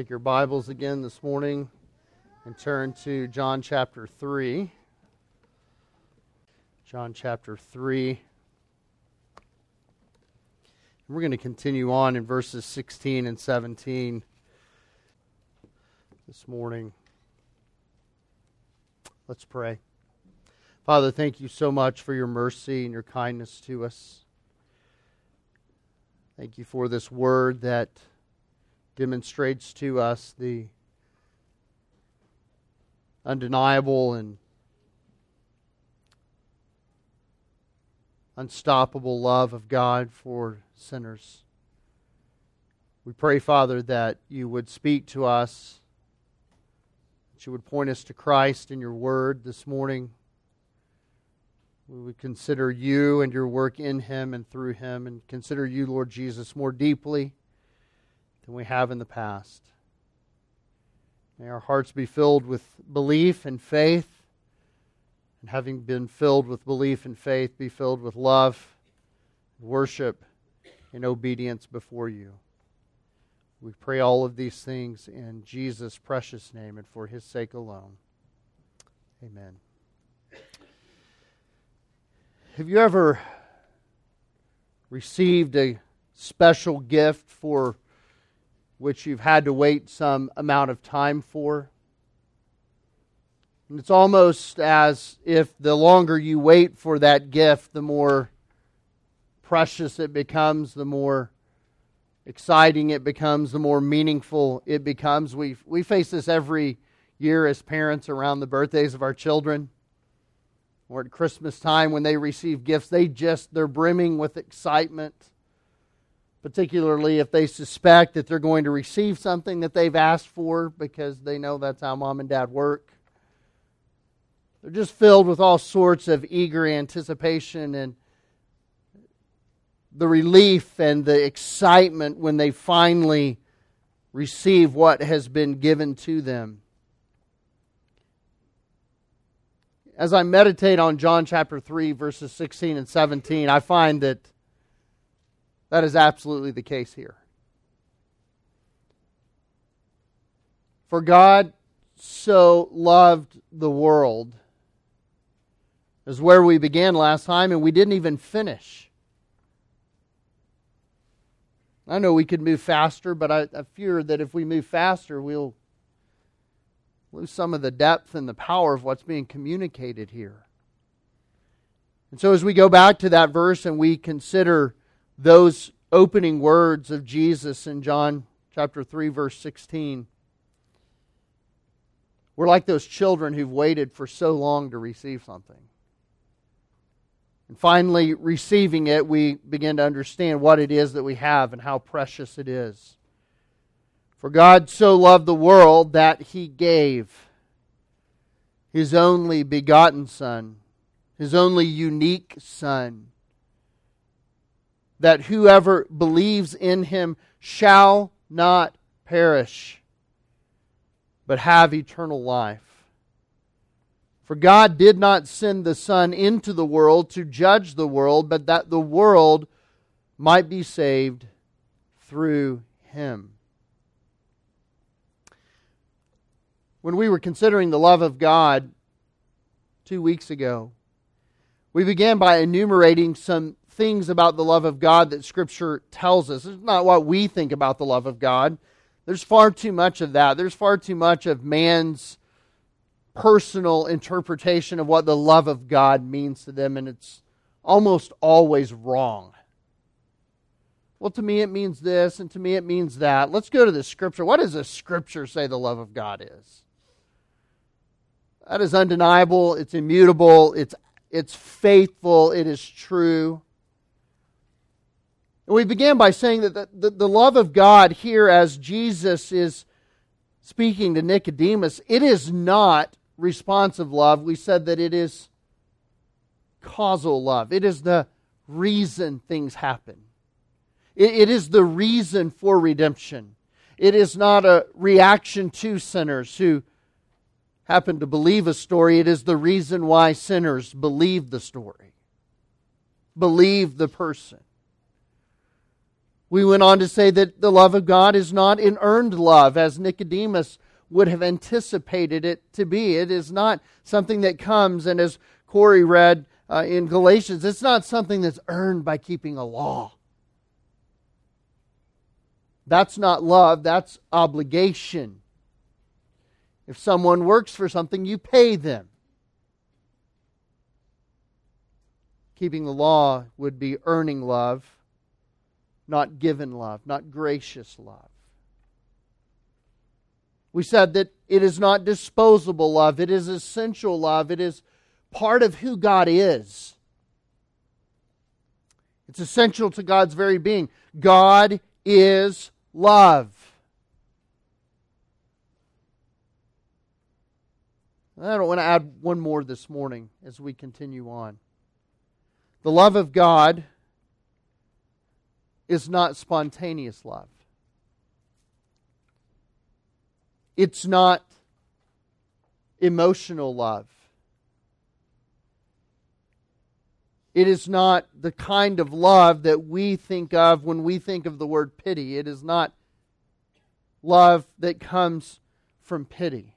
Take your Bibles again this morning and turn to John chapter 3. John chapter 3. And we're going to continue on in verses 16 and 17 this morning. Let's pray. Father, thank you so much for your mercy and your kindness to us. Thank you for this word that demonstrates to us the undeniable and unstoppable love of God for sinners. We pray, Father, that you would speak to us, that you would point us to Christ in your word this morning. We would consider you and your work in him and through him, and consider you, Lord Jesus, more deeply than we have in the past. May our hearts be filled with belief and faith, and having been filled with belief and faith, be filled with love, worship, and obedience before you. We pray all of these things in Jesus' precious name and for his sake alone. Amen. Have you ever received a special gift for which you've had to wait some amount of time for? And it's almost as if the longer you wait for that gift, the more precious it becomes, the more exciting it becomes, the more meaningful it becomes. We, we face this every year as parents around the birthdays of our children or at Christmas time when they receive gifts, they just, they're brimming with excitement, particularly if they suspect that they're going to receive something that they've asked for because they know that's how mom and dad work. They're just filled with all sorts of eager anticipation and the relief and the excitement when they finally receive what has been given to them. as I meditate on John chapter 3, verses 16 and 17, I find that that is absolutely the case here. For God so loved the world, is where we began last time, and we didn't even finish. I know we could move faster, but I, I fear that if we move faster, we'll lose some of the depth and the power of what's being communicated here. And so, as we go back to that verse and we consider those opening words of Jesus in John chapter 3, verse 16, we're like those children who've waited for so long to receive something. And finally, receiving it, we begin to understand what it is that we have and how precious it is. For God so loved the world that he gave his only begotten Son, his only unique Son, that whoever believes in him shall not perish, but have eternal life. For God did not send the Son into the world to judge the world, but that the world might be saved through him. when we were considering the love of God two weeks ago, we began by enumerating some things about the love of God that Scripture tells us. It's not what we think about the love of God. There's far too much of that. There's far too much of man's personal interpretation of what the love of God means to them, and it's almost always wrong. Well, to me it means this, and to me it means that. Let's go to the Scripture. What does the Scripture say the love of God is? That is undeniable. It's immutable. It's, it's faithful. It is true. And we began by saying that the, the, the love of God here, as Jesus is speaking to Nicodemus, it is not responsive love. We said that it is causal love, it is the reason things happen, it, it is the reason for redemption. It is not a reaction to sinners who happen to believe a story, it is the reason why sinners believe the story, believe the person. We went on to say that the love of God is not an earned love, as Nicodemus would have anticipated it to be. It is not something that comes, and as Corey read uh, in Galatians, it's not something that's earned by keeping a law. That's not love, that's obligation. If someone works for something, you pay them. Keeping the law would be earning love, not given love, not gracious love. We said that it is not disposable love, it is essential love, it is part of who God is. It's essential to God's very being. God is love. I don't want to add one more this morning as we continue on. The love of God is not spontaneous love. It's not emotional love. It is not the kind of love that we think of when we think of the word pity. It is not love that comes from pity.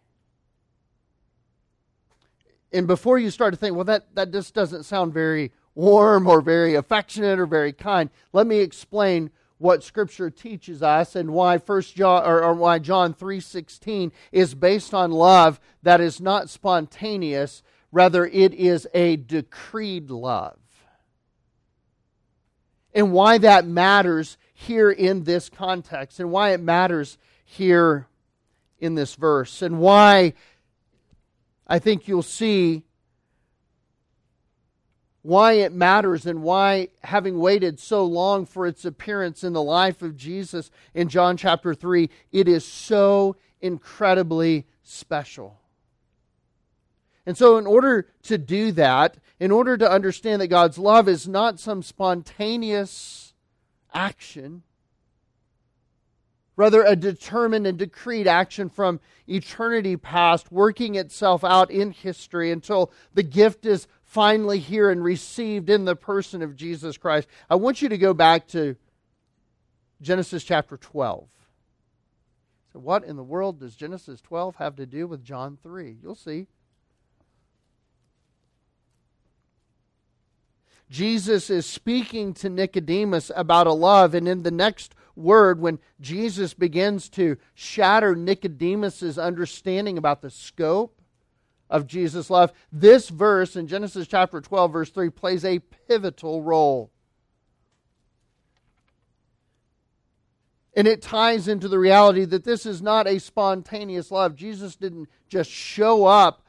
And before you start to think, well, that, that just doesn't sound very warm or very affectionate or very kind, let me explain what Scripture teaches us and why First John or, or why John three sixteen is based on love that is not spontaneous, rather it is a decreed love, and why that matters here in this context, and why it matters here in this verse, and why I think you'll see why it matters and why, having waited so long for its appearance in the life of Jesus in John chapter 3, it is so incredibly special. And so, in order to do that, in order to understand that God's love is not some spontaneous action, rather, a determined and decreed action from eternity past, working itself out in history until the gift is finally here and received in the person of Jesus Christ. I want you to go back to Genesis chapter 12. So, what in the world does Genesis 12 have to do with John 3? You'll see. Jesus is speaking to Nicodemus about a love, and in the next word, when Jesus begins to shatter Nicodemus's understanding about the scope of Jesus' love. This verse in Genesis chapter 12, verse 3, plays a pivotal role. And it ties into the reality that this is not a spontaneous love. Jesus didn't just show up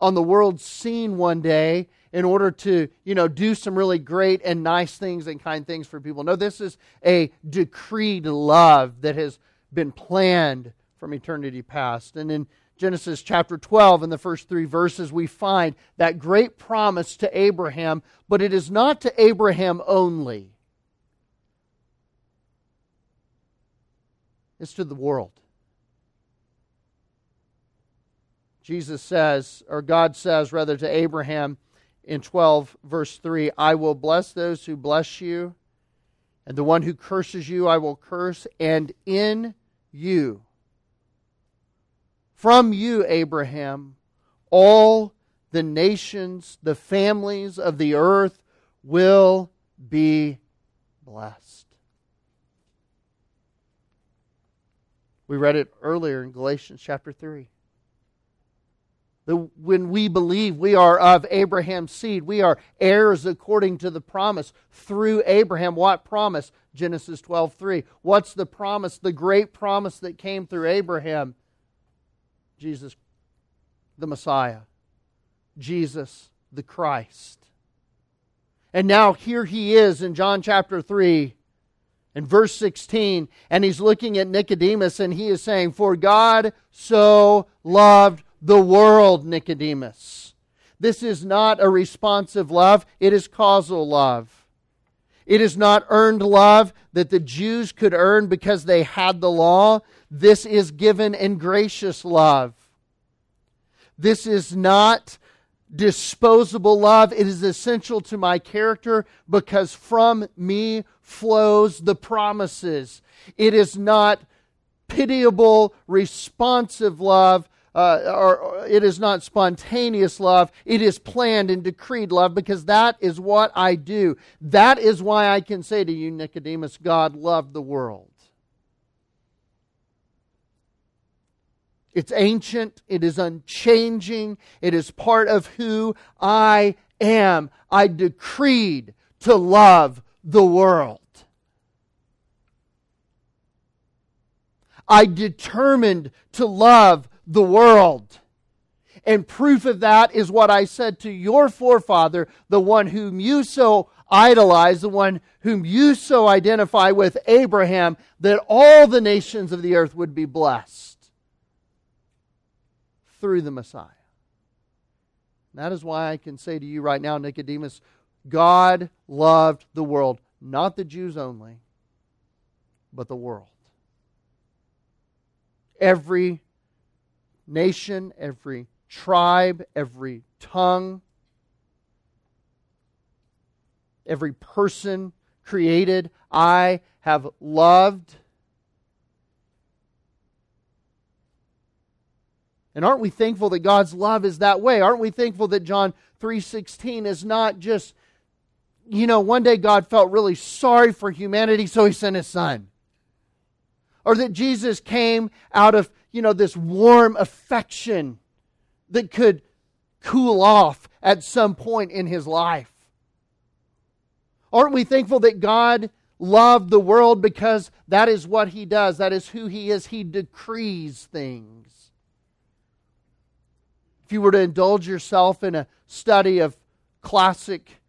on the world scene one day in order to, you know, do some really great and nice things and kind things for people. No, this is a decreed love that has been planned from eternity past. And in Genesis chapter 12, in the first three verses, we find that great promise to Abraham, but it is not to Abraham only, it's to the world. Jesus says, or God says rather to Abraham in 12, verse 3 I will bless those who bless you, and the one who curses you I will curse, and in you from you, Abraham, all the nations, the families of the earth will be blessed. We read it earlier in Galatians chapter 3. That when we believe we are of Abraham's seed, we are heirs according to the promise through Abraham. What promise? Genesis 12 3. What's the promise? The great promise that came through Abraham Jesus the Messiah, Jesus the Christ. And now here he is in John chapter 3 and verse 16, and he's looking at Nicodemus and he is saying, For God so loved the world, Nicodemus. This is not a responsive love, it is causal love. It is not earned love that the Jews could earn because they had the law. This is given in gracious love. This is not disposable love. It is essential to my character because from me flows the promises. It is not pitiable, responsive love. Uh, or, or it is not spontaneous love. It is planned and decreed love because that is what I do. That is why I can say to you, Nicodemus, God loved the world. It's ancient, it is unchanging, it is part of who I am. I decreed to love the world. I determined to love the world. And proof of that is what I said to your forefather, the one whom you so idolize, the one whom you so identify with, Abraham, that all the nations of the earth would be blessed through the Messiah. that is why I can say to you right now, Nicodemus, God loved the world, not the Jews only, but the world. Every nation, every tribe, every tongue, every person created, I have loved And aren't we thankful that God's love is that way? Aren't we thankful that John 3:16 is not just you know, one day God felt really sorry for humanity so he sent his son. Or that Jesus came out of, you know, this warm affection that could cool off at some point in his life. Aren't we thankful that God loved the world because that is what he does? That is who he is. He decrees things. If you were to indulge yourself in a study of classic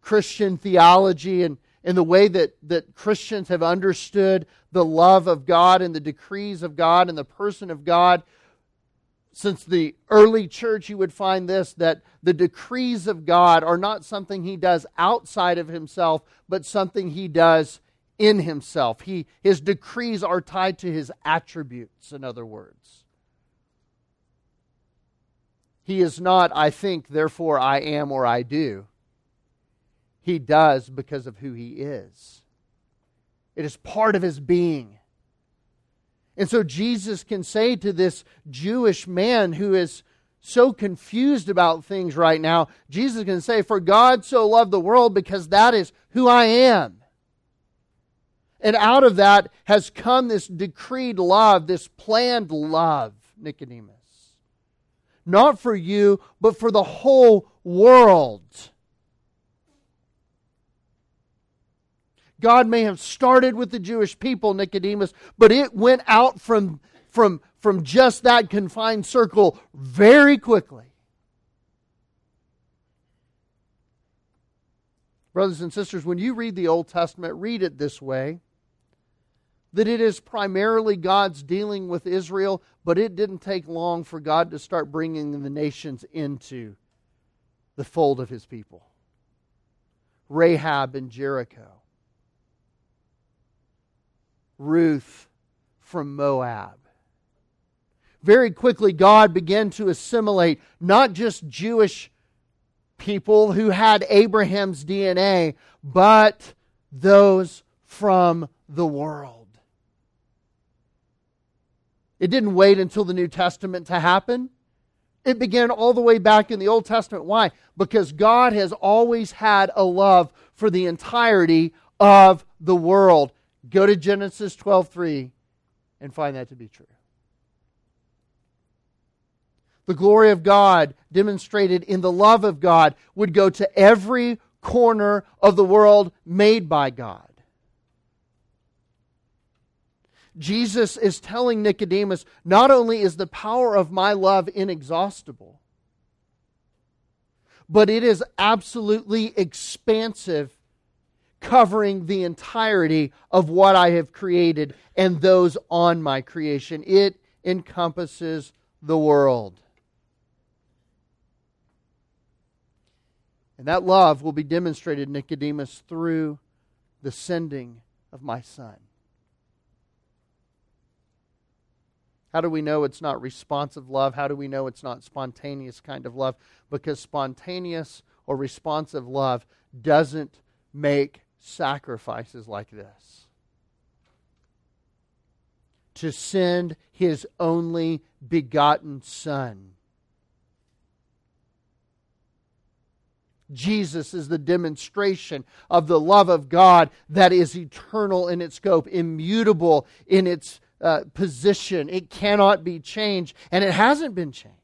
Christian theology and in the way that, that Christians have understood the love of God and the decrees of God and the person of God, since the early church, you would find this that the decrees of God are not something he does outside of himself, but something he does in himself. He, his decrees are tied to his attributes, in other words. He is not, I think, therefore I am or I do. He does because of who he is. It is part of his being. And so Jesus can say to this Jewish man who is so confused about things right now, Jesus can say, For God so loved the world because that is who I am. And out of that has come this decreed love, this planned love, Nicodemus not for you, but for the whole world. God may have started with the Jewish people, Nicodemus, but it went out from, from, from just that confined circle very quickly. Brothers and sisters, when you read the Old Testament, read it this way that it is primarily God's dealing with Israel, but it didn't take long for God to start bringing the nations into the fold of his people. Rahab and Jericho, Ruth from Moab. Very quickly, God began to assimilate not just Jewish people who had Abraham's DNA, but those from the world. It didn't wait until the New Testament to happen. It began all the way back in the Old Testament. Why? Because God has always had a love for the entirety of the world. Go to Genesis 12:3 and find that to be true. The glory of God demonstrated in the love of God would go to every corner of the world made by God. Jesus is telling Nicodemus not only is the power of my love inexhaustible, but it is absolutely expansive, covering the entirety of what I have created and those on my creation. It encompasses the world. And that love will be demonstrated, Nicodemus, through the sending of my Son. How do we know it's not responsive love? How do we know it's not spontaneous kind of love? Because spontaneous or responsive love doesn't make sacrifices like this. To send his only begotten Son. Jesus is the demonstration of the love of God that is eternal in its scope, immutable in its uh, position. It cannot be changed, and it hasn't been changed.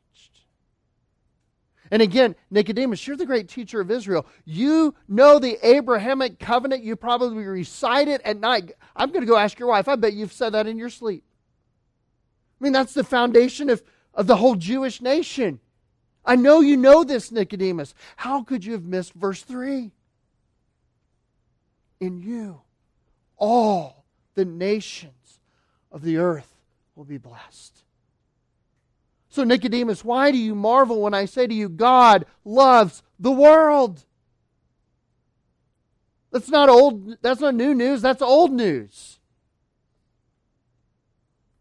And again, Nicodemus, you're the great teacher of Israel. You know the Abrahamic covenant. You probably recite it at night. I'm going to go ask your wife. I bet you've said that in your sleep. I mean, that's the foundation of, of the whole Jewish nation. I know you know this, Nicodemus. How could you have missed verse 3? In you, all the nations of the earth will be blessed. So, Nicodemus, why do you marvel when I say to you, God loves the world? That's not old, that's not new news, that's old news.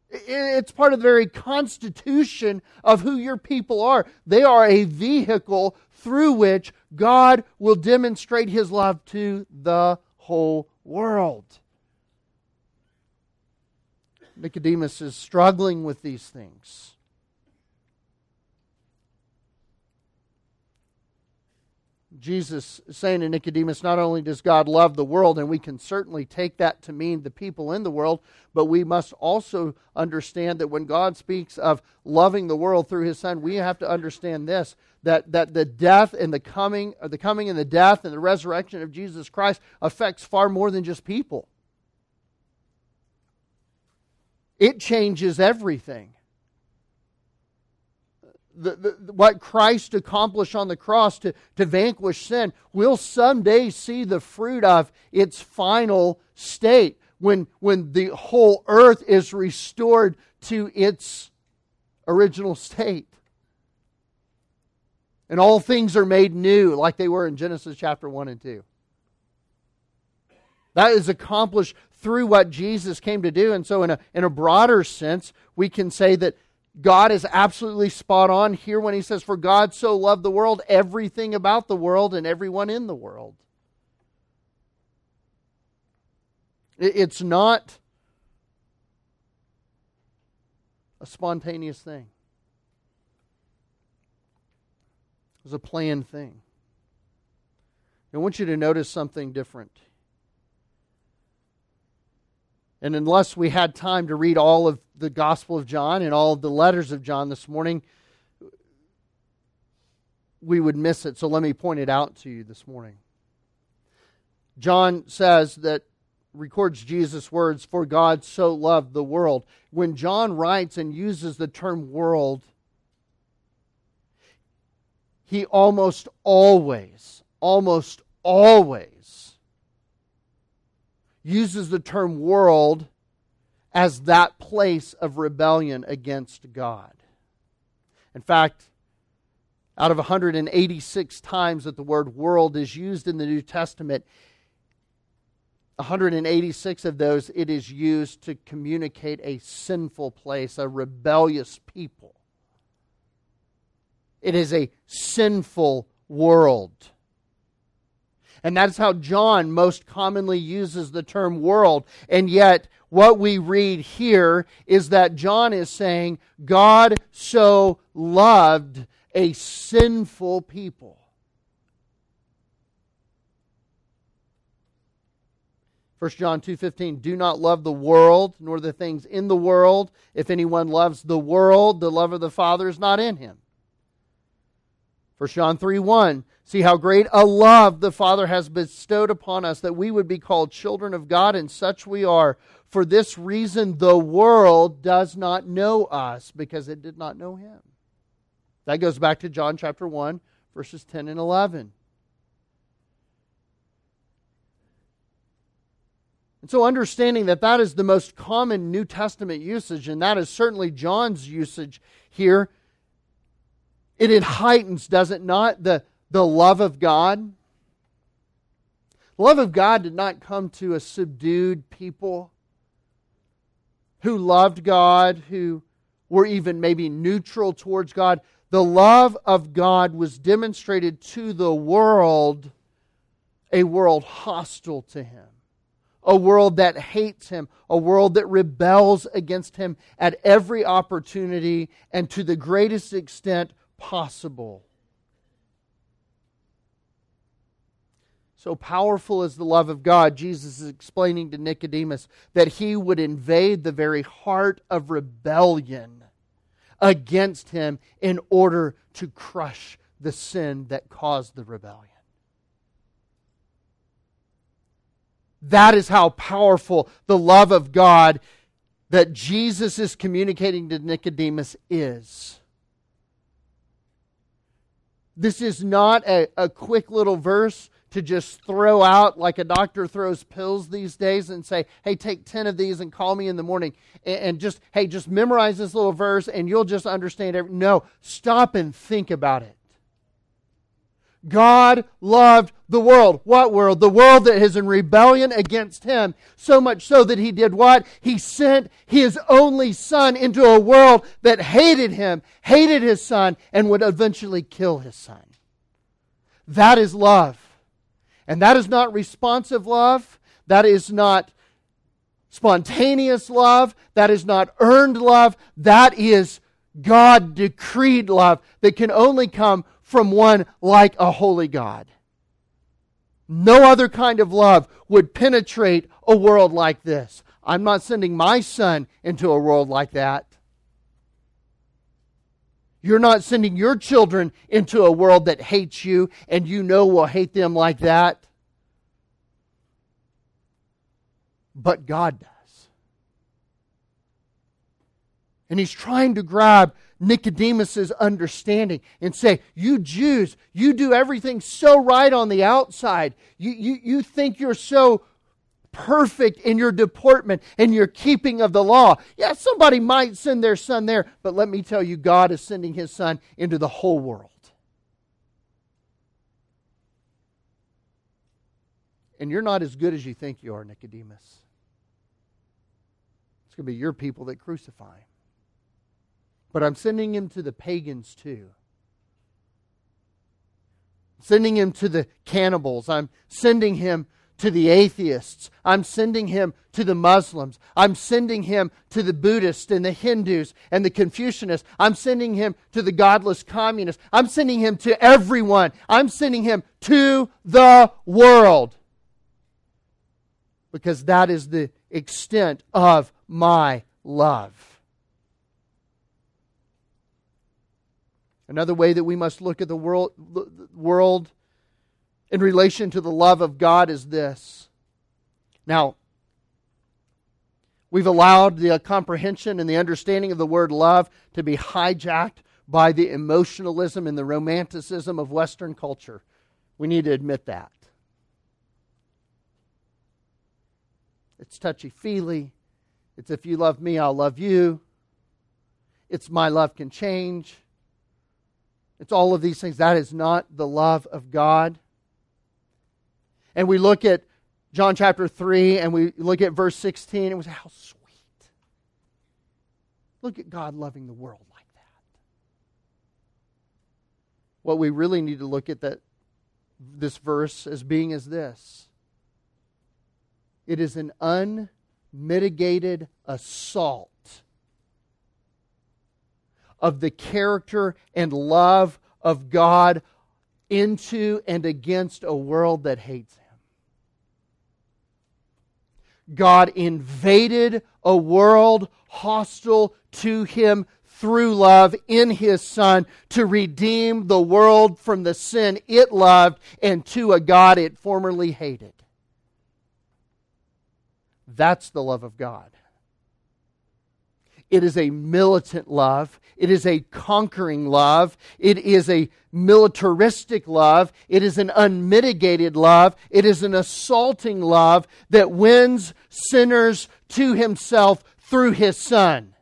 It's part of the very constitution of who your people are. They are a vehicle through which God will demonstrate his love to the whole world. Nicodemus is struggling with these things. Jesus is saying to Nicodemus, not only does God love the world, and we can certainly take that to mean the people in the world, but we must also understand that when God speaks of loving the world through his son, we have to understand this that, that the death and the coming, the coming and the death and the resurrection of Jesus Christ affects far more than just people. It changes everything the, the, what Christ accomplished on the cross to, to vanquish sin, we'll someday see the fruit of its final state when, when the whole earth is restored to its original state. And all things are made new, like they were in Genesis chapter 1 and 2. That is accomplished through what Jesus came to do. And so, in a, in a broader sense, we can say that God is absolutely spot on here when he says, For God so loved the world, everything about the world and everyone in the world. It's not a spontaneous thing, it's a planned thing. I want you to notice something different. And unless we had time to read all of the Gospel of John and all of the letters of John this morning, we would miss it. So let me point it out to you this morning. John says that records Jesus' words, For God so loved the world. When John writes and uses the term world, he almost always, almost always uses the term world as that place of rebellion against God. In fact, out of 186 times that the word world is used in the New Testament, 186 of those it is used to communicate a sinful place, a rebellious people. It is a sinful world. And that's how John most commonly uses the term world. And yet, what we read here is that John is saying, God so loved a sinful people. First John 2:15 Do not love the world nor the things in the world if anyone loves the world the love of the Father is not in him. 1 John 3 1. See how great a love the Father has bestowed upon us that we would be called children of God, and such we are. For this reason, the world does not know us because it did not know Him. That goes back to John chapter 1, verses 10 and 11. And so, understanding that that is the most common New Testament usage, and that is certainly John's usage here it, it heightens, does it not, the, the love of God? The love of God did not come to a subdued people who loved God, who were even maybe neutral towards God. The love of God was demonstrated to the world, a world hostile to him, a world that hates him, a world that rebels against him at every opportunity and to the greatest extent possible. So powerful is the love of God, Jesus is explaining to Nicodemus that he would invade the very heart of rebellion against him in order to crush the sin that caused the rebellion. That is how powerful the love of God that Jesus is communicating to Nicodemus is. This is not a, a quick little verse to just throw out like a doctor throws pills these days and say, hey, take 10 of these and call me in the morning. And, and just, hey, just memorize this little verse and you'll just understand everything. No, stop and think about it. God loved the world. What world? The world that is in rebellion against Him. So much so that He did what? He sent His only Son into a world that hated Him, hated His Son, and would eventually kill His Son. That is love. And that is not responsive love. That is not spontaneous love. That is not earned love. That is God decreed love that can only come from one like a holy God. No other kind of love would penetrate a world like this. I'm not sending my son into a world like that. You're not sending your children into a world that hates you and you know will hate them like that. But God does. And he's trying to grab Nicodemus's understanding and say, You Jews, you do everything so right on the outside. You, you, you think you're so perfect in your deportment and your keeping of the law. Yeah, somebody might send their son there, but let me tell you, God is sending his son into the whole world. And you're not as good as you think you are, Nicodemus. It's going to be your people that crucify him. But I'm sending him to the pagans too sending him to the cannibals. I'm sending him to the atheists. I'm sending him to the Muslims. I'm sending him to the Buddhists and the Hindus and the Confucianists. I'm sending him to the godless communists. I'm sending him to everyone. I'm sending him to the world. Because that is the extent of my love. Another way that we must look at the world, the world in relation to the love of God is this. Now, we've allowed the comprehension and the understanding of the word love to be hijacked by the emotionalism and the romanticism of Western culture. We need to admit that. It's touchy feely. It's if you love me, I'll love you. It's my love can change. It's all of these things. That is not the love of God and we look at John chapter 3 and we look at verse 16 and we say, How sweet. Look at God loving the world like that. What we really need to look at that this verse as being is this. It is an unmitigated assault of the character and love of God into and against a world that hates him. God invaded a world hostile to him through love in his Son to redeem the world from the sin it loved and to a God it formerly hated. That's the love of God. It is a militant love. It is a conquering love. It is a militaristic love. It is an unmitigated love. It is an assaulting love that wins sinners to himself through his Son.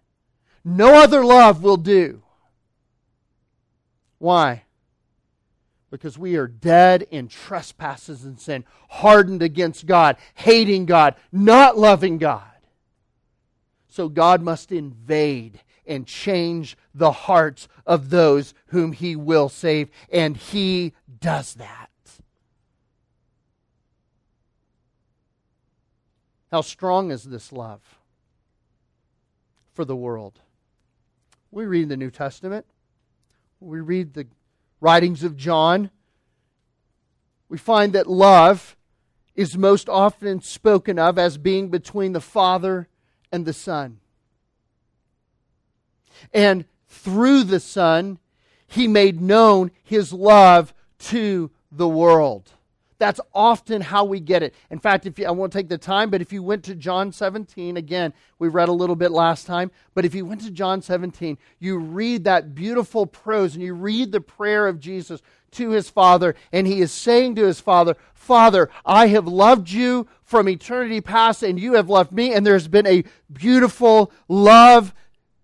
No other love will do. Why? Because we are dead in trespasses and sin, hardened against God, hating God, not loving God. So God must invade and change the hearts of those whom he will save. And he does that. How strong is this love for the world? We read the New Testament, we read the writings of John. We find that love is most often spoken of as being between the Father and the Son. And through the Son, he made known his love to the world. That's often how we get it. In fact, if you, I won't take the time, but if you went to John 17, again, we read a little bit last time, but if you went to John 17, you read that beautiful prose and you read the prayer of Jesus to his Father, and he is saying to his Father, Father, I have loved you from eternity past, and you have loved me, and there's been a beautiful love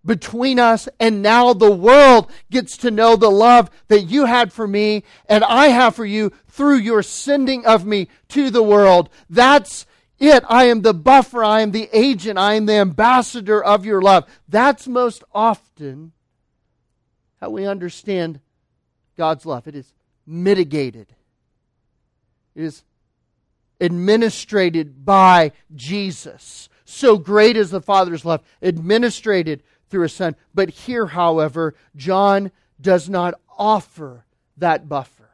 between us, and now the world gets to know the love that you had for me and I have for you through your sending of me to the world. That's it. I am the buffer. I am the agent. I am the ambassador of your love. That's most often how we understand God's love. It is mitigated, it is administrated by Jesus. So great is the Father's love, administrated through his son. But here, however, John does not offer that buffer.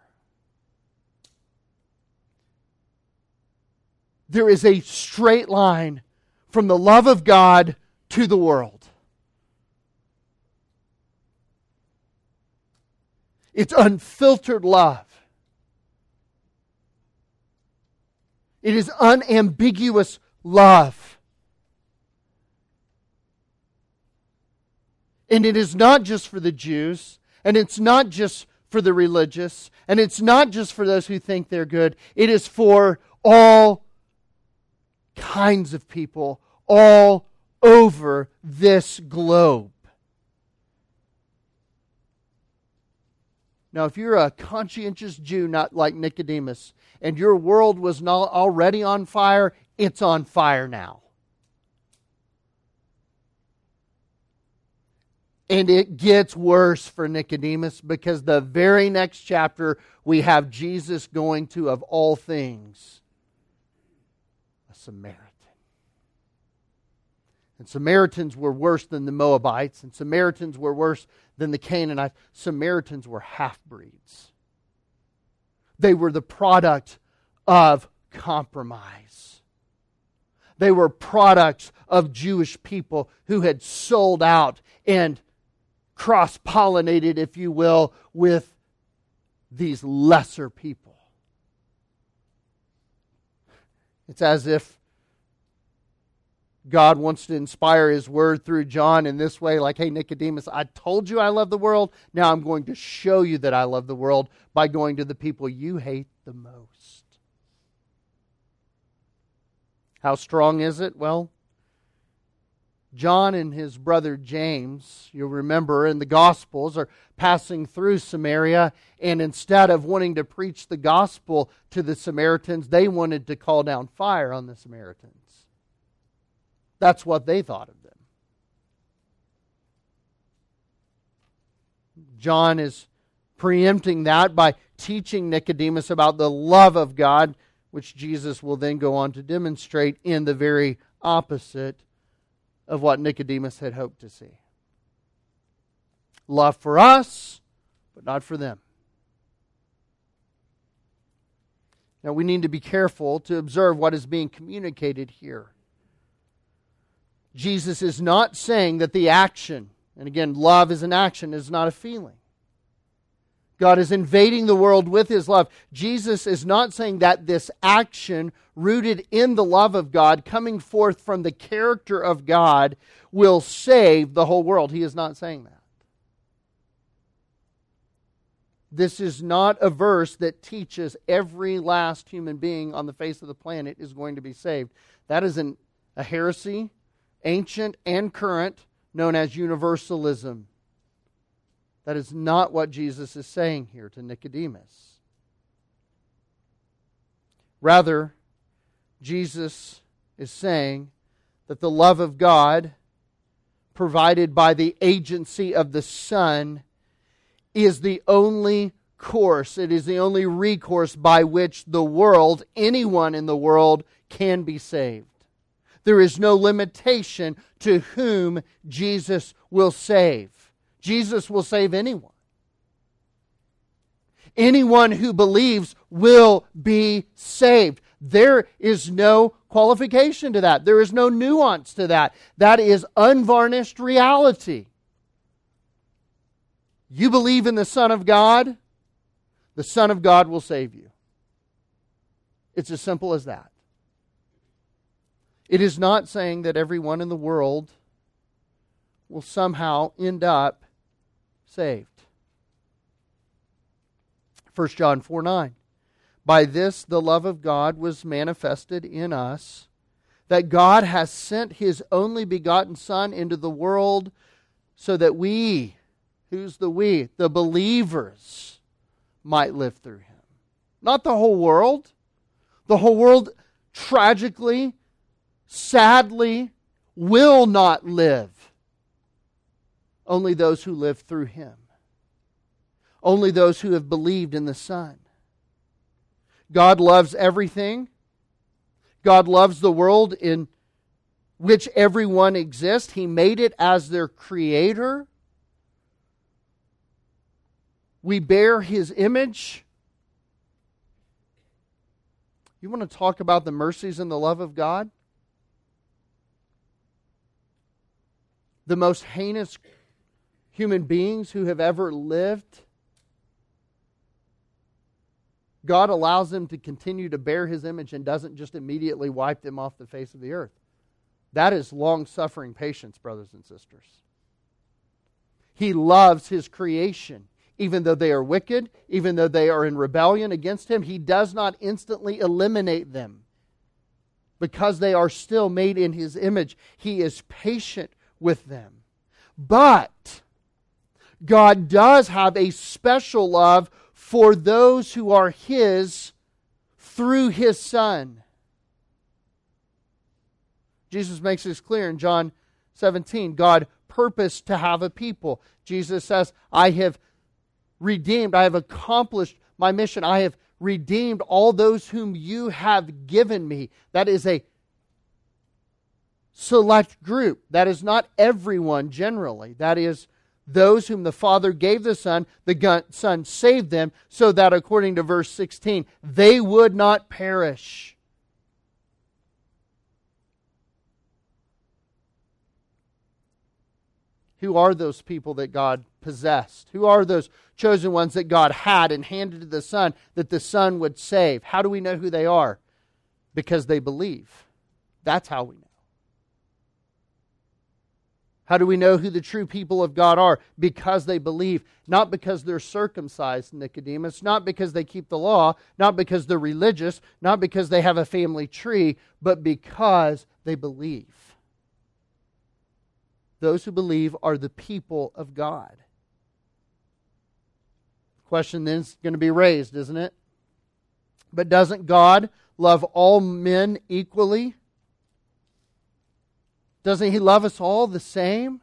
There is a straight line from the love of God to the world. It's unfiltered love. It is unambiguous love. And it is not just for the Jews, and it's not just for the religious, and it's not just for those who think they're good. It is for all kinds of people all over this globe. Now, if you're a conscientious Jew, not like Nicodemus, and your world was not already on fire, it's on fire now. And it gets worse for Nicodemus because the very next chapter we have Jesus going to, of all things, a Samaritan. And Samaritans were worse than the Moabites, and Samaritans were worse than the Canaanites. Samaritans were half breeds. They were the product of compromise. They were products of Jewish people who had sold out and cross pollinated, if you will, with these lesser people. It's as if God wants to inspire His Word through John in this way like, hey, Nicodemus, I told you I love the world. Now I'm going to show you that I love the world by going to the people you hate the most. How strong is it? Well, John and his brother James, you'll remember in the Gospels, are passing through Samaria, and instead of wanting to preach the gospel to the Samaritans, they wanted to call down fire on the Samaritans. That's what they thought of them. John is preempting that by teaching Nicodemus about the love of God, which Jesus will then go on to demonstrate in the very opposite of what Nicodemus had hoped to see. Love for us, but not for them. Now, we need to be careful to observe what is being communicated here. Jesus is not saying that the action, and again, love is an action, is not a feeling. God is invading the world with his love. Jesus is not saying that this action, rooted in the love of God, coming forth from the character of God, will save the whole world. He is not saying that. This is not a verse that teaches every last human being on the face of the planet is going to be saved. That is an, a heresy, ancient and current, known as universalism. That is not what Jesus is saying here to Nicodemus. Rather, Jesus is saying that the love of God provided by the agency of the Son is the only course, it is the only recourse by which the world, anyone in the world, can be saved. There is no limitation to whom Jesus will save. Jesus will save anyone. Anyone who believes will be saved. There is no qualification to that. There is no nuance to that. That is unvarnished reality. You believe in the Son of God, the Son of God will save you. It's as simple as that. It is not saying that everyone in the world will somehow end up saved. 1 John 4 9. By this the love of God was manifested in us, that God has sent his only begotten Son into the world so that we, who's the we? The believers, might live through him. Not the whole world. The whole world tragically, sadly, will not live. Only those who live through him. Only those who have believed in the Son. God loves everything. God loves the world in which everyone exists. He made it as their creator. We bear his image. You want to talk about the mercies and the love of God? The most heinous human beings who have ever lived God allows them to continue to bear his image and doesn't just immediately wipe them off the face of the earth. That is long suffering patience, brothers and sisters. He loves his creation. Even though they are wicked, even though they are in rebellion against him, he does not instantly eliminate them because they are still made in his image. He is patient with them. But God does have a special love for those who are His through His Son. Jesus makes this clear in John 17. God purposed to have a people. Jesus says, I have redeemed, I have accomplished my mission, I have redeemed all those whom you have given me. That is a select group. That is not everyone generally. That is those whom the Father gave the Son, the Son saved them, so that, according to verse 16, they would not perish. Who are those people that God possessed? Who are those chosen ones that God had and handed to the Son that the Son would save? How do we know who they are? Because they believe. That's how we know. How do we know who the true people of God are? Because they believe, not because they're circumcised, Nicodemus, not because they keep the law, not because they're religious, not because they have a family tree, but because they believe. Those who believe are the people of God. Question then is going to be raised, isn't it? But doesn't God love all men equally? Doesn't He love us all the same?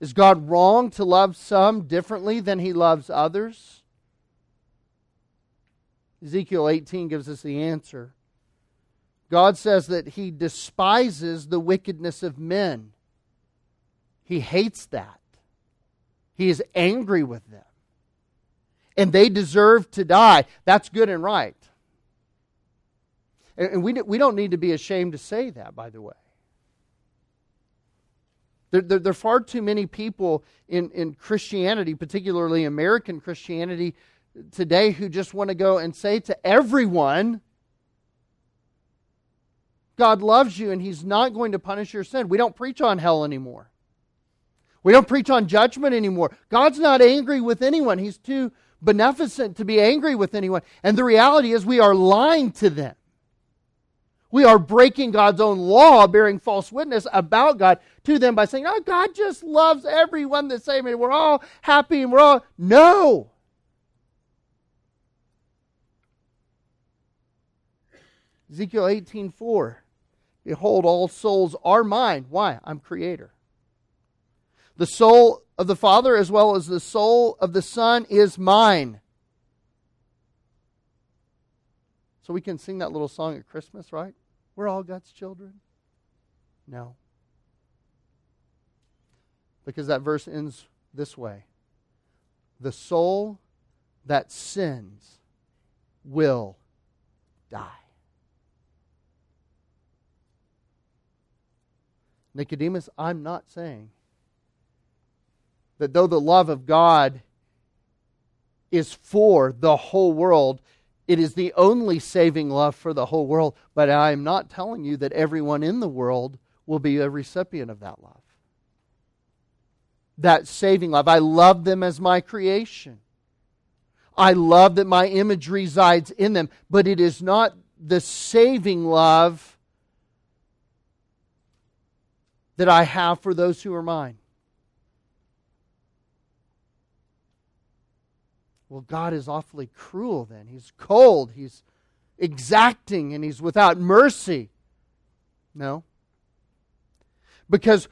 Is God wrong to love some differently than He loves others? Ezekiel 18 gives us the answer. God says that He despises the wickedness of men. He hates that. He is angry with them. And they deserve to die. That's good and right. And we, we don't need to be ashamed to say that, by the way. There, there, there, are far too many people in, in Christianity, particularly American Christianity today, who just want to go and say to everyone, God loves you and He's not going to punish your sin. We don't preach on hell anymore. We don't preach on judgment anymore. God's not angry with anyone. He's too beneficent to be angry with anyone. And the reality is, we are lying to them. We are breaking God's own law, bearing false witness about God to them by saying, oh, God just loves everyone the same and we're all happy and we're all. No! Ezekiel 18:4 Behold, all souls are mine. Why? I'm creator. The soul of the Father as well as the soul of the Son is mine. So we can sing that little song at Christmas, right? We're all God's children. No. Because that verse ends this way The soul that sins will die. Nicodemus, I'm not saying that though the love of God is for the whole world, it is the only saving love for the whole world. But I am not telling you that everyone in the world will be a recipient of that love. That saving love. I love them as my creation. I love that my image resides in them, but it is not the saving love that I have for those who are mine. Well, God is awfully cruel then. He's cold, He's exacting, and He's without mercy. No. Because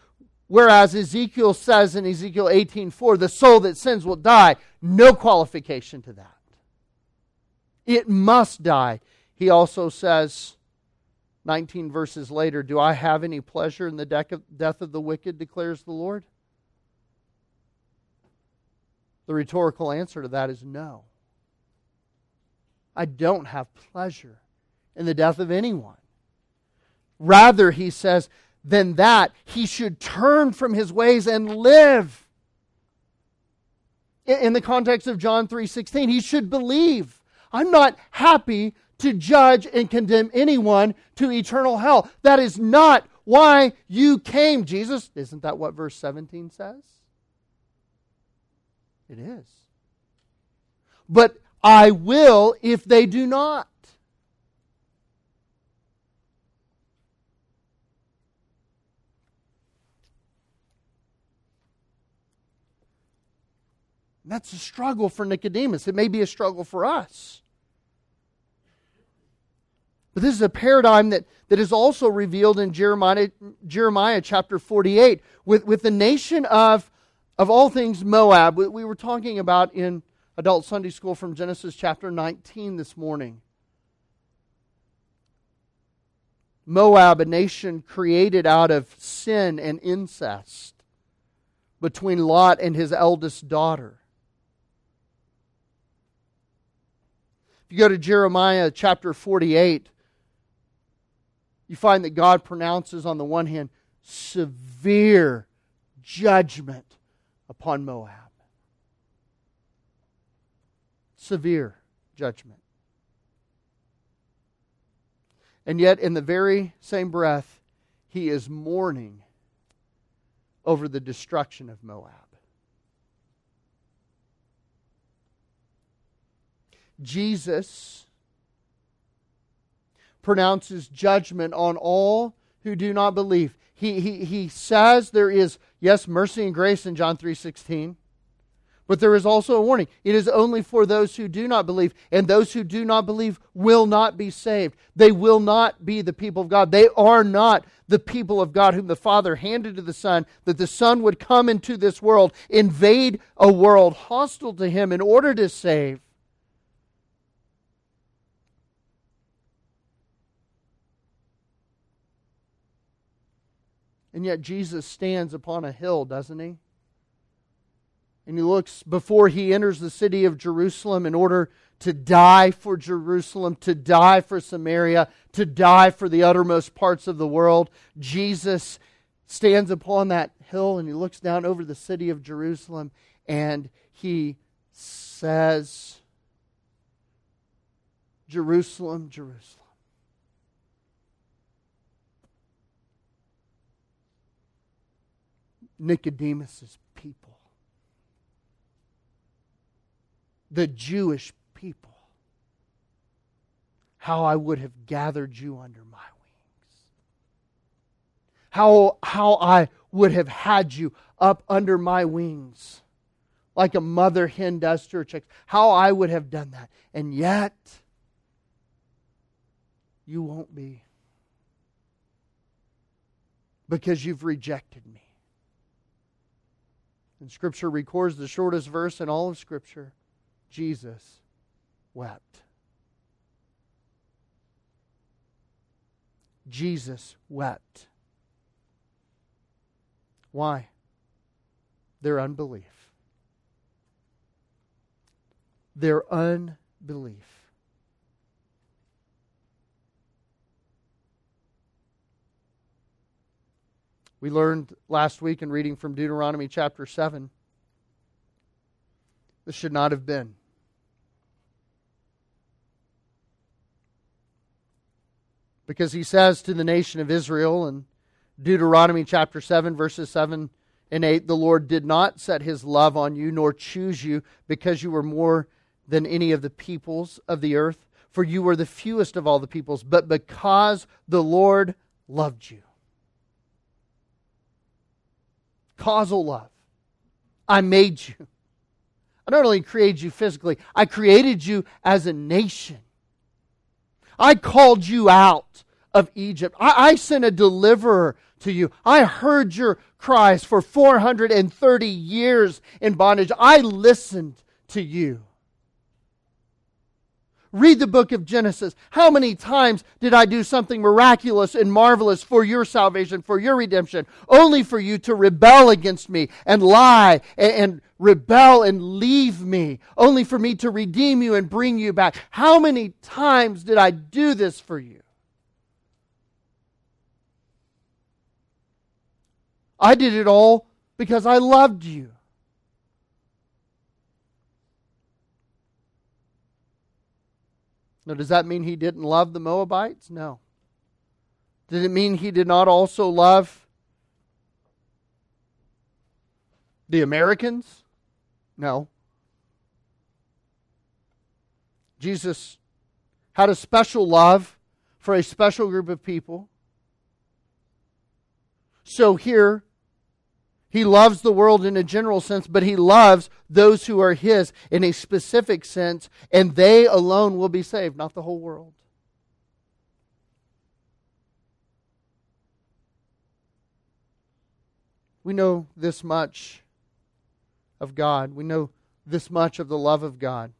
whereas Ezekiel says in Ezekiel 18:4, the soul that sins will die, no qualification to that. It must die. He also says, 19 verses later, Do I have any pleasure in the death of the wicked, declares the Lord? The rhetorical answer to that is no. I don't have pleasure in the death of anyone. Rather, he says, than that, he should turn from his ways and live. In the context of John 3:16, he should believe. I'm not happy to judge and condemn anyone to eternal hell. That is not why you came, Jesus. Isn't that what verse 17 says? It is. But I will if they do not. that's a struggle for Nicodemus. It may be a struggle for us. But this is a paradigm that, that is also revealed in Jeremiah, Jeremiah chapter 48 with, with the nation of of all things, Moab, we were talking about in adult Sunday school from Genesis chapter 19 this morning. Moab, a nation created out of sin and incest between Lot and his eldest daughter. If you go to Jeremiah chapter 48, you find that God pronounces, on the one hand, severe judgment upon Moab. Severe judgment. And yet, in the very same breath, he is mourning over the destruction of Moab. Jesus pronounces judgment on all who do not believe. He, he, he says there is Yes, mercy and grace in John 3:16. But there is also a warning. It is only for those who do not believe, and those who do not believe will not be saved. They will not be the people of God. They are not the people of God whom the Father handed to the Son, that the Son would come into this world, invade a world hostile to him in order to save. And yet Jesus stands upon a hill, doesn't he? And he looks before he enters the city of Jerusalem in order to die for Jerusalem, to die for Samaria, to die for the uttermost parts of the world. Jesus stands upon that hill and he looks down over the city of Jerusalem and he says, Jerusalem, Jerusalem. Nicodemus's people, the Jewish people, how I would have gathered you under my wings, how, how I would have had you up under my wings like a mother hen does to her chicks, how I would have done that. And yet, you won't be. because you've rejected me. And Scripture records the shortest verse in all of Scripture Jesus wept. Jesus wept. Why? Their unbelief. Their unbelief. We learned last week in reading from Deuteronomy chapter 7 this should not have been. Because he says to the nation of Israel in Deuteronomy chapter 7, verses 7 and 8 the Lord did not set his love on you, nor choose you, because you were more than any of the peoples of the earth, for you were the fewest of all the peoples, but because the Lord loved you causal love. I made you. I not only created you physically, I created you as a nation. I called you out of Egypt. I, I, sent a deliverer to you. I heard your cries for 430 years in bondage. I listened to you. Read the book of Genesis. How many times did I do something miraculous and marvelous for your salvation, for your redemption, only for you to rebel against me and lie and, and rebel and leave me, only for me to redeem you and bring you back? How many times did I do this for you? I did it all because I loved you. Now, does that mean he didn't love the Moabites? No. Did it mean he did not also love the Americans? No. Jesus had a special love for a special group of people. So here, he loves the world in a general sense, but he loves those who are his in a specific sense, and they alone will be saved, not the whole world. We know this much of God. We know this much of the love of God.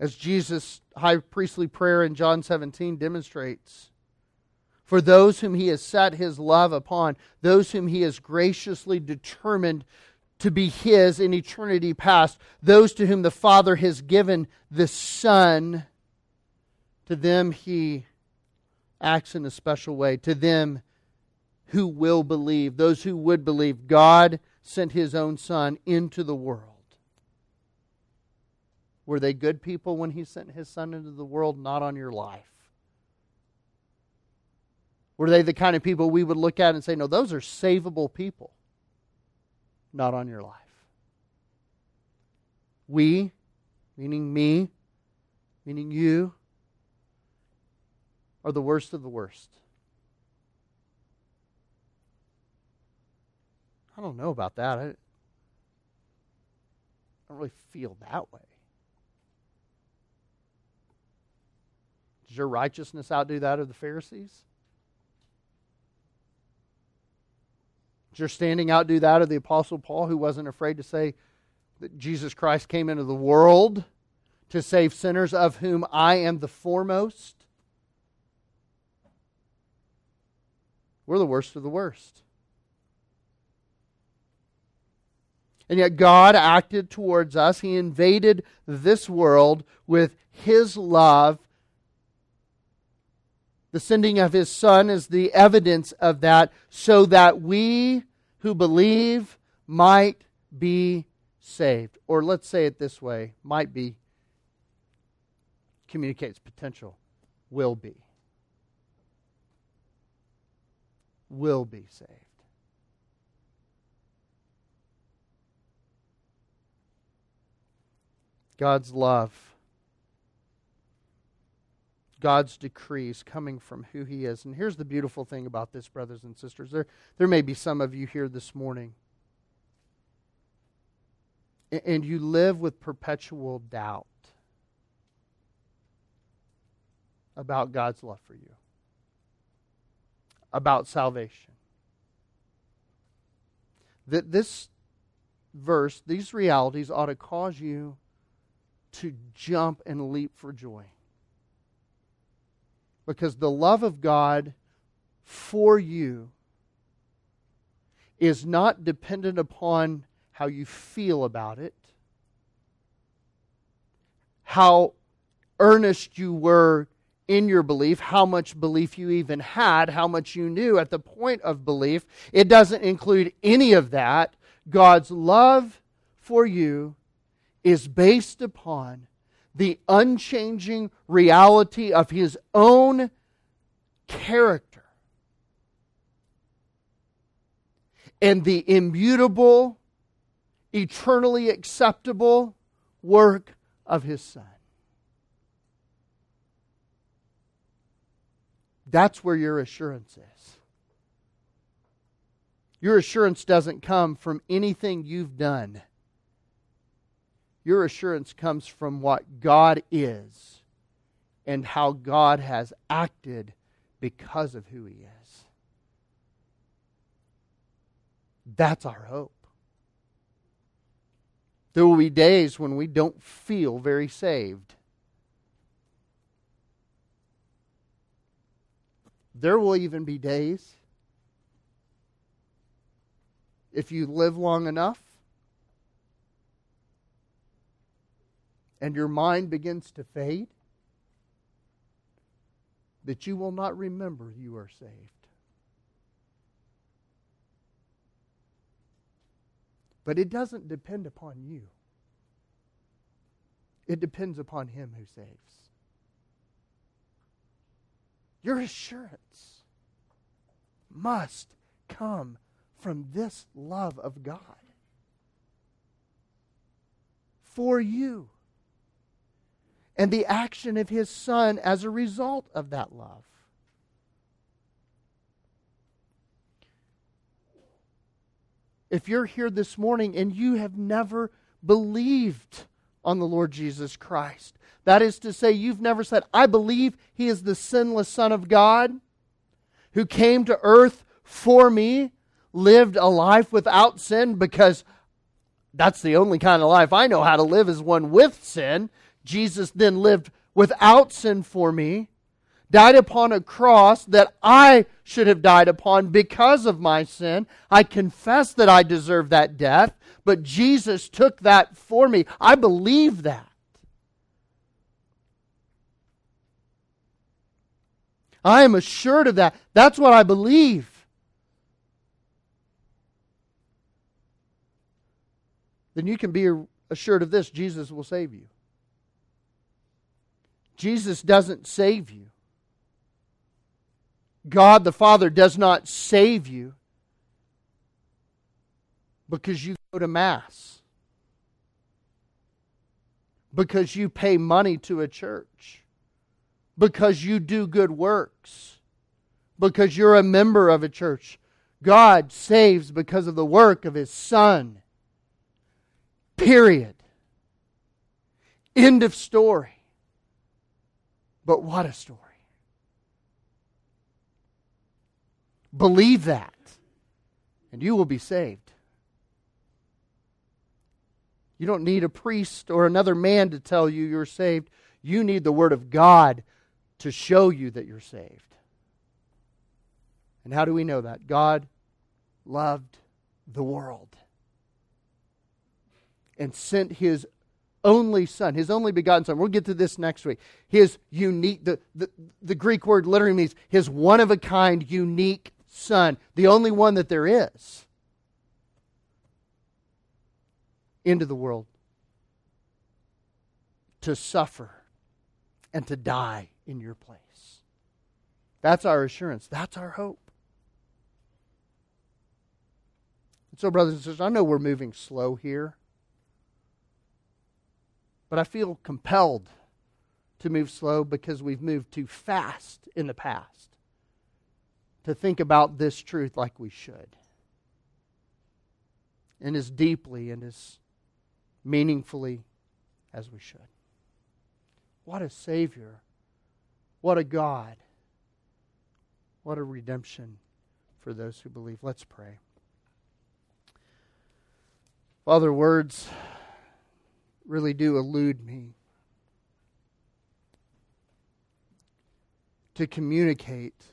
As Jesus' high priestly prayer in John 17 demonstrates, for those whom he has set his love upon, those whom he has graciously determined to be his in eternity past, those to whom the Father has given the Son, to them he acts in a special way. To them who will believe, those who would believe, God sent his own Son into the world. Were they good people when he sent his Son into the world? Not on your life. Were they the kind of people we would look at and say, no, those are savable people? Not on your life. We, meaning me, meaning you, are the worst of the worst. I don't know about that. I don't really feel that way. Does your righteousness outdo that of the Pharisees? Does your standing outdo that of the Apostle Paul, who wasn't afraid to say that Jesus Christ came into the world to save sinners, of whom I am the foremost? We're the worst of the worst. And yet God acted towards us. He invaded this world with His love the sending of his Son is the evidence of that, so that we who believe might be saved. Or let's say it this way might be communicates potential, will be. Will be saved. God's love God's decrees coming from who He is. And here's the beautiful thing about this, brothers and sisters. There, there may be some of you here this morning, and you live with perpetual doubt about God's love for you, about salvation. That this verse, these realities ought to cause you to jump and leap for joy. Because the love of God for you is not dependent upon how you feel about it, how earnest you were in your belief, how much belief you even had, how much you knew at the point of belief. It doesn't include any of that. God's love for you is based upon the unchanging reality of His own character and the immutable, eternally acceptable work of His Son. That's where your assurance is. Your assurance doesn't come from anything you've done. Your assurance comes from what God is and how God has acted because of who He is. That's our hope. There will be days when we don't feel very saved. There will even be days, if you live long enough and your mind begins to fade, that you will not remember you are saved. But it doesn't depend upon you. It depends upon Him who saves. Your assurance must come from this love of God for you and the action of His Son as a result of that love. If you're here this morning and you have never believed on the Lord Jesus Christ, that is to say, you've never said, I believe he is the sinless Son of God who came to earth for me, lived a life without sin because that's the only kind of life I know how to live is one with sin. Jesus then lived without sin for me, died upon a cross that I should have died upon because of my sin. I confess that I deserve that death, but Jesus took that for me. I believe that. I am assured of that. That's what I believe. Then you can be assured of this Jesus will save you. Jesus doesn't save you. God the Father does not save you because you go to Mass, because you pay money to a church because you do good works, because you're a member of a church. God saves because of the work of His Son. Period. End of story. But what a story. Believe that, and you will be saved. You don't need a priest or another man to tell you you're saved. You need the Word of God to show you that you're saved. And how do we know that? God loved the world and sent his only son, his only begotten son. We'll get to this next week. His unique, the, the, the Greek word literally means his one of a kind, unique son, the only one that there is, into the world to suffer and to die in your place. That's our assurance. That's our hope. so, brothers and sisters, I know we're moving slow here, but I feel compelled to move slow because we've moved too fast in the past to think about this truth like we should. And as deeply and as meaningfully as we should. What a Savior What a God. What a redemption for those who believe. Let's pray. Father, words really do elude me. To communicate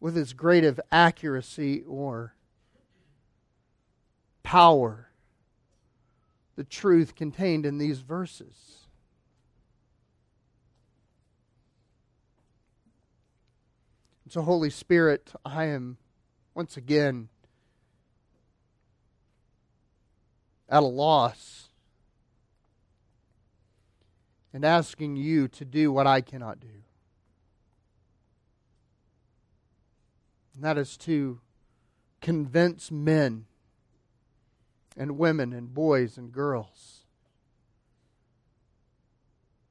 with as great of accuracy or power the truth contained in these verses. so, Holy Spirit, I am once again at a loss and asking you to do what I cannot do. And that is to convince men and women and boys and girls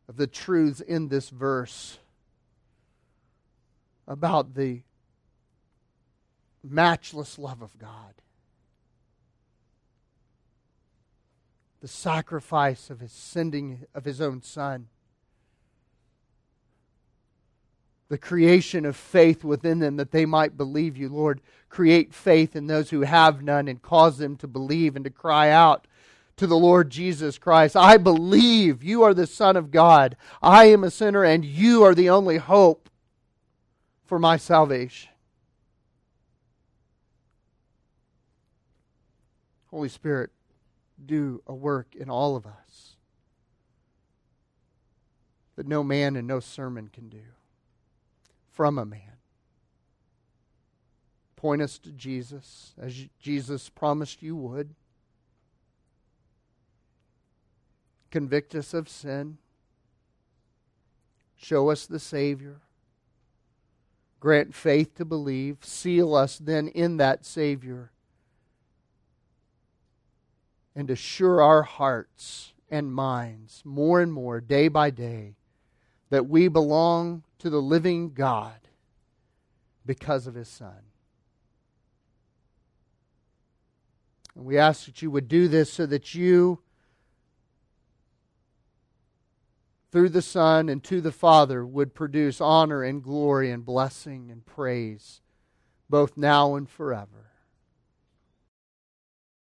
of the truths in this verse about the matchless love of God, the sacrifice of his sending of his own son the creation of faith within them that they might believe you. Lord, create faith in those who have none and cause them to believe and to cry out to the Lord Jesus Christ. I believe you are the Son of God. I am a sinner and you are the only hope for my salvation. Holy Spirit, do a work in all of us that no man and no sermon can do from a man. Point us to Jesus as Jesus promised you would. Convict us of sin. Show us the Savior. Grant faith to believe. Seal us then in that Savior. And assure our hearts and minds more and more, day by day, that we belong to the living God because of his Son. And we ask that you would do this so that you, through the Son and to the Father, would produce honor and glory and blessing and praise, both now and forever.